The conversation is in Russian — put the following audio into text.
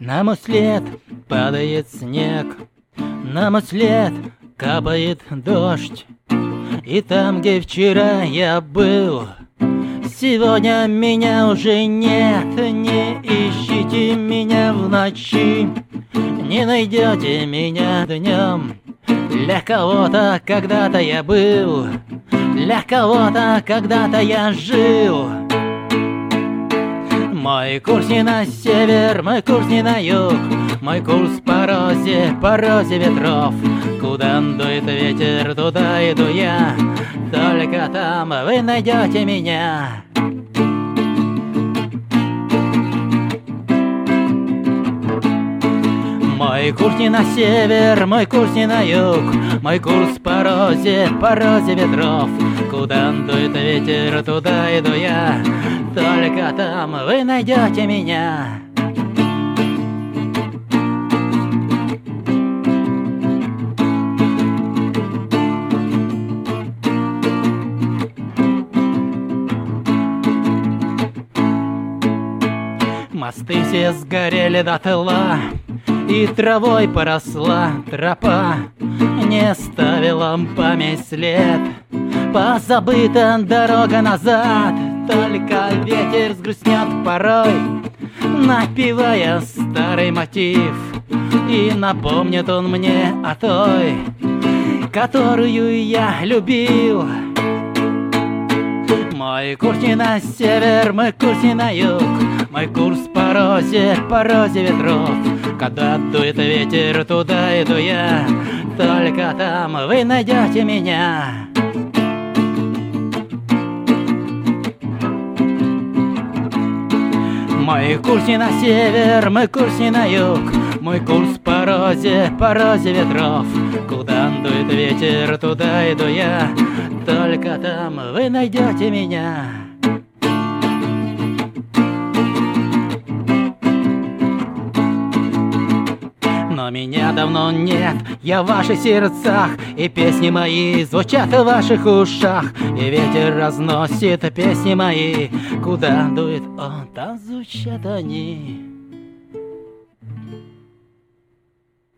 На мой след падает снег, на мой след капает дождь. И там, где вчера я был, сегодня меня уже нет. Не ищите меня в ночи, не найдете меня днем. Для кого-то когда-то я был, для кого-то когда-то я жил. Мой курс не на север, мой курс не на юг. Мой курс по розе, по розе ветров. Куда дует ветер, туда иду я. Только там вы найдете меня. Мой курс не на север, мой курс не на юг. Мой курс по розе, по розе ветров Куда дует ветер, туда иду я. Только там вы найдете меня. Мосты все сгорели дотла И травой поросла тропа Не ставила память след. Позабыта дорога назад Только ветер сгрустнет порой Напевая старый мотив. И напомнит он мне о той Которую я любил. Мой курс не на север, мой курс не на юг Мой курс по розе, по розе ветров Когда дует ветер, туда иду я. Только там вы найдете меня. Мой курс не на север, мой курс не на юг. Мой курс по розе, по розе ветров. Куда дует ветер, туда иду я. Только там вы найдете меня давно нет, я в ваших сердцах И песни мои звучат в ваших ушах. И ветер разносит песни мои. Куда дует он, там звучат они